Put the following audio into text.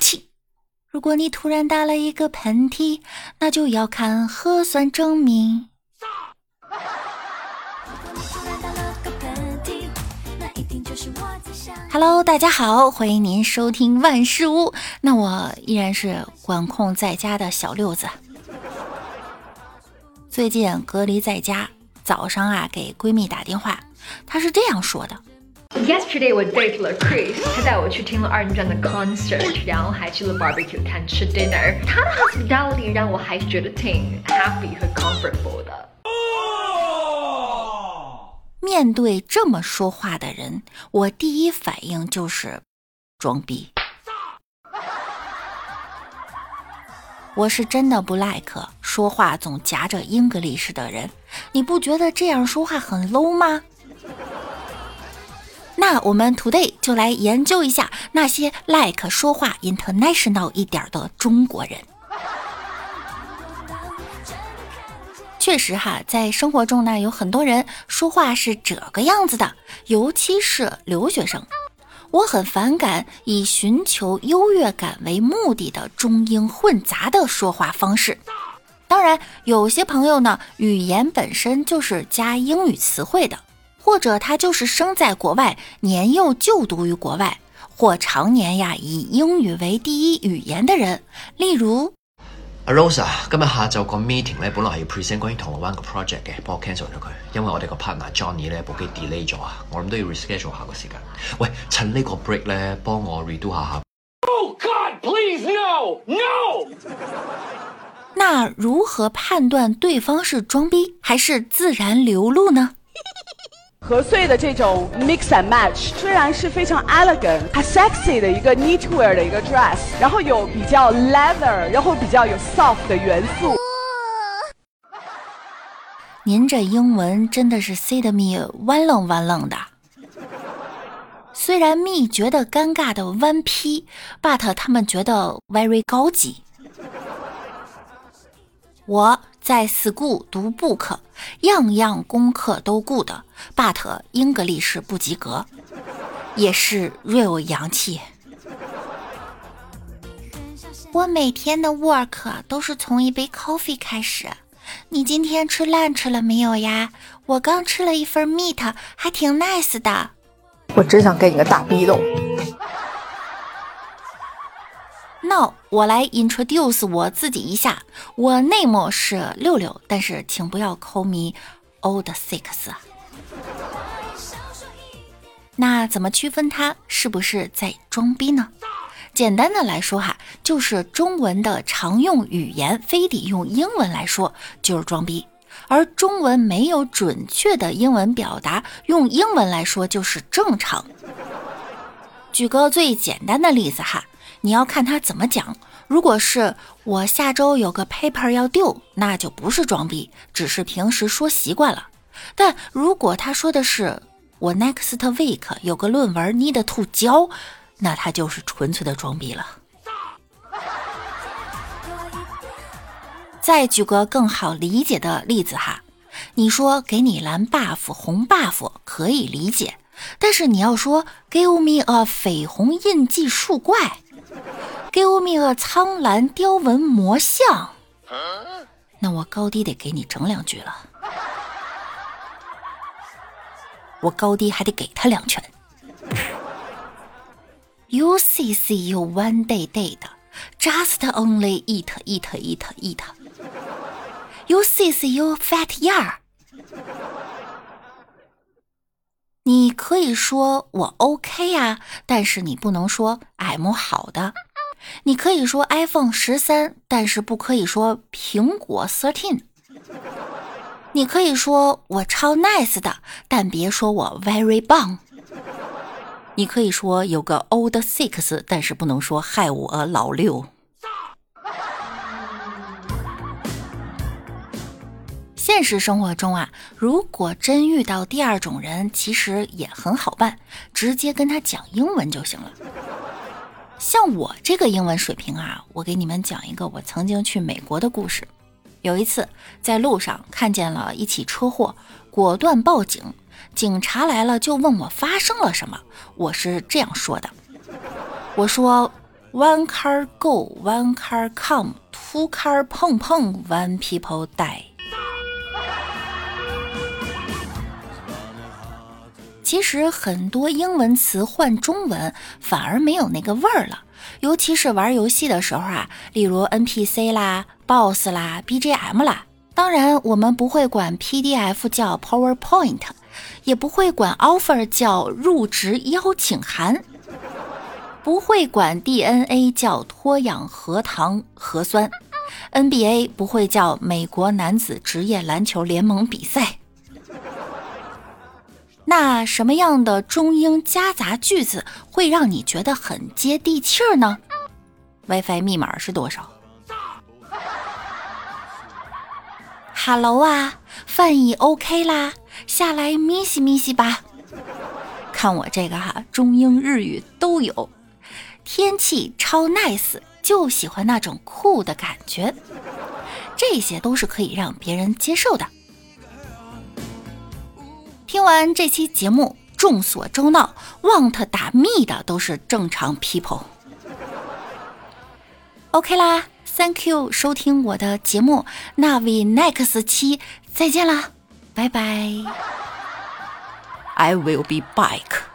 气！如果你突然打了一个喷嚏，那就要看核酸证明。哈 Hello，大家好，欢迎您收听万事屋。那我依然是管控在家的小六子。最近隔离在家，早上啊给闺蜜打电话，她是这样说的。Yesterday, 我 d a t e 了 Chris。他带我去听了二人转的 concert，然后还去了 barbecue 庄吃 dinner。他的 hospitality 让我还是觉得挺 happy 和 comfortable 的。面对这么说话的人，我第一反应就是装逼。我是真的不 like 说话总夹着 English 的人。你不觉得这样说话很 low 吗？那我们 today 就来研究一下那些 like 说话 international 一点的中国人。确实哈，在生活中呢，有很多人说话是这个样子的，尤其是留学生。我很反感以寻求优越感为目的的中英混杂的说话方式。当然，有些朋友呢，语言本身就是加英语词汇的。或者他就是生在国外，年幼就读于国外，或常年呀以英语为第一语言的人。例如阿 r o s a 今日下昼个 meeting 咧，本来系要 present 关于铜锣湾个 project 嘅，帮我 cancel 咗佢，因为我哋个 partner Johnny 咧部机 delay 咗啊，我谂都要 reschedule 下个时间。喂，趁呢个 break 咧，帮我 redo 下下。Oh God! Please no, no。那如何判断对方是装逼还是自然流露呢？何穗的这种 mix and match，虽然是非常 elegant、很 sexy 的一个 knitwear 的一个 dress，然后有比较 leather，然后比较有 soft 的元素。您这英文真的是 see the me 弯愣弯愣的。虽然蜜觉得尴尬的弯 p b u t 他们觉得 very 高级。我在 school 读 book，样样功课都 good，but 英格力是不及格，也是 real 阳气。我每天的 work 都是从一杯 coffee 开始。你今天吃 lunch 了没有呀？我刚吃了一份 meat，还挺 nice 的。我真想给你个大逼斗。那我来 introduce 我自己一下，我 name 是六六，但是请不要 call me old six。那怎么区分他是不是在装逼呢？简单的来说哈，就是中文的常用语言非得用英文来说就是装逼，而中文没有准确的英文表达，用英文来说就是正常。举个最简单的例子哈。你要看他怎么讲。如果是我下周有个 paper 要 do，那就不是装逼，只是平时说习惯了。但如果他说的是我 next week 有个论文 need to 交，那他就是纯粹的装逼了。再举个更好理解的例子哈，你说给你蓝 buff 红 buff 可以理解，但是你要说 give me a 绯红印记树怪。给我 e 个苍蓝雕纹魔像，那我高低得给你整两句了。我高低还得给他两拳。You see, see you one day, day, just only eat, eat, eat, eat. You see, see you fat yard. 你可以说我 OK 呀，但是你不能说 M 好的。你可以说 iPhone 十三，但是不可以说苹果 Thirteen。你可以说我超 nice 的，但别说我 very 棒。你可以说有个 old six，但是不能说害我老六。现实生活中啊，如果真遇到第二种人，其实也很好办，直接跟他讲英文就行了。像我这个英文水平啊，我给你们讲一个我曾经去美国的故事。有一次在路上看见了一起车祸，果断报警。警察来了就问我发生了什么，我是这样说的：“我说，one car go, one car come, two car 碰碰 one people die。”其实很多英文词换中文反而没有那个味儿了，尤其是玩游戏的时候啊，例如 NPC 啦、boss 啦、BGM 啦。当然，我们不会管 PDF 叫 PowerPoint，也不会管 offer 叫入职邀请函，不会管 DNA 叫脱氧核糖核酸，NBA 不会叫美国男子职业篮球联盟比赛。那什么样的中英夹杂句子会让你觉得很接地气儿呢？WiFi 密码是多少哈喽啊，饭已 OK 啦，下来咪西咪西吧。看我这个哈，中英日语都有。天气超 nice，就喜欢那种酷的感觉。这些都是可以让别人接受的。听完这期节目，众所周知，want 打 me 的都是正常 people。OK 啦，Thank you 收听我的节目，那 v next 期再见啦，拜拜。I will be back。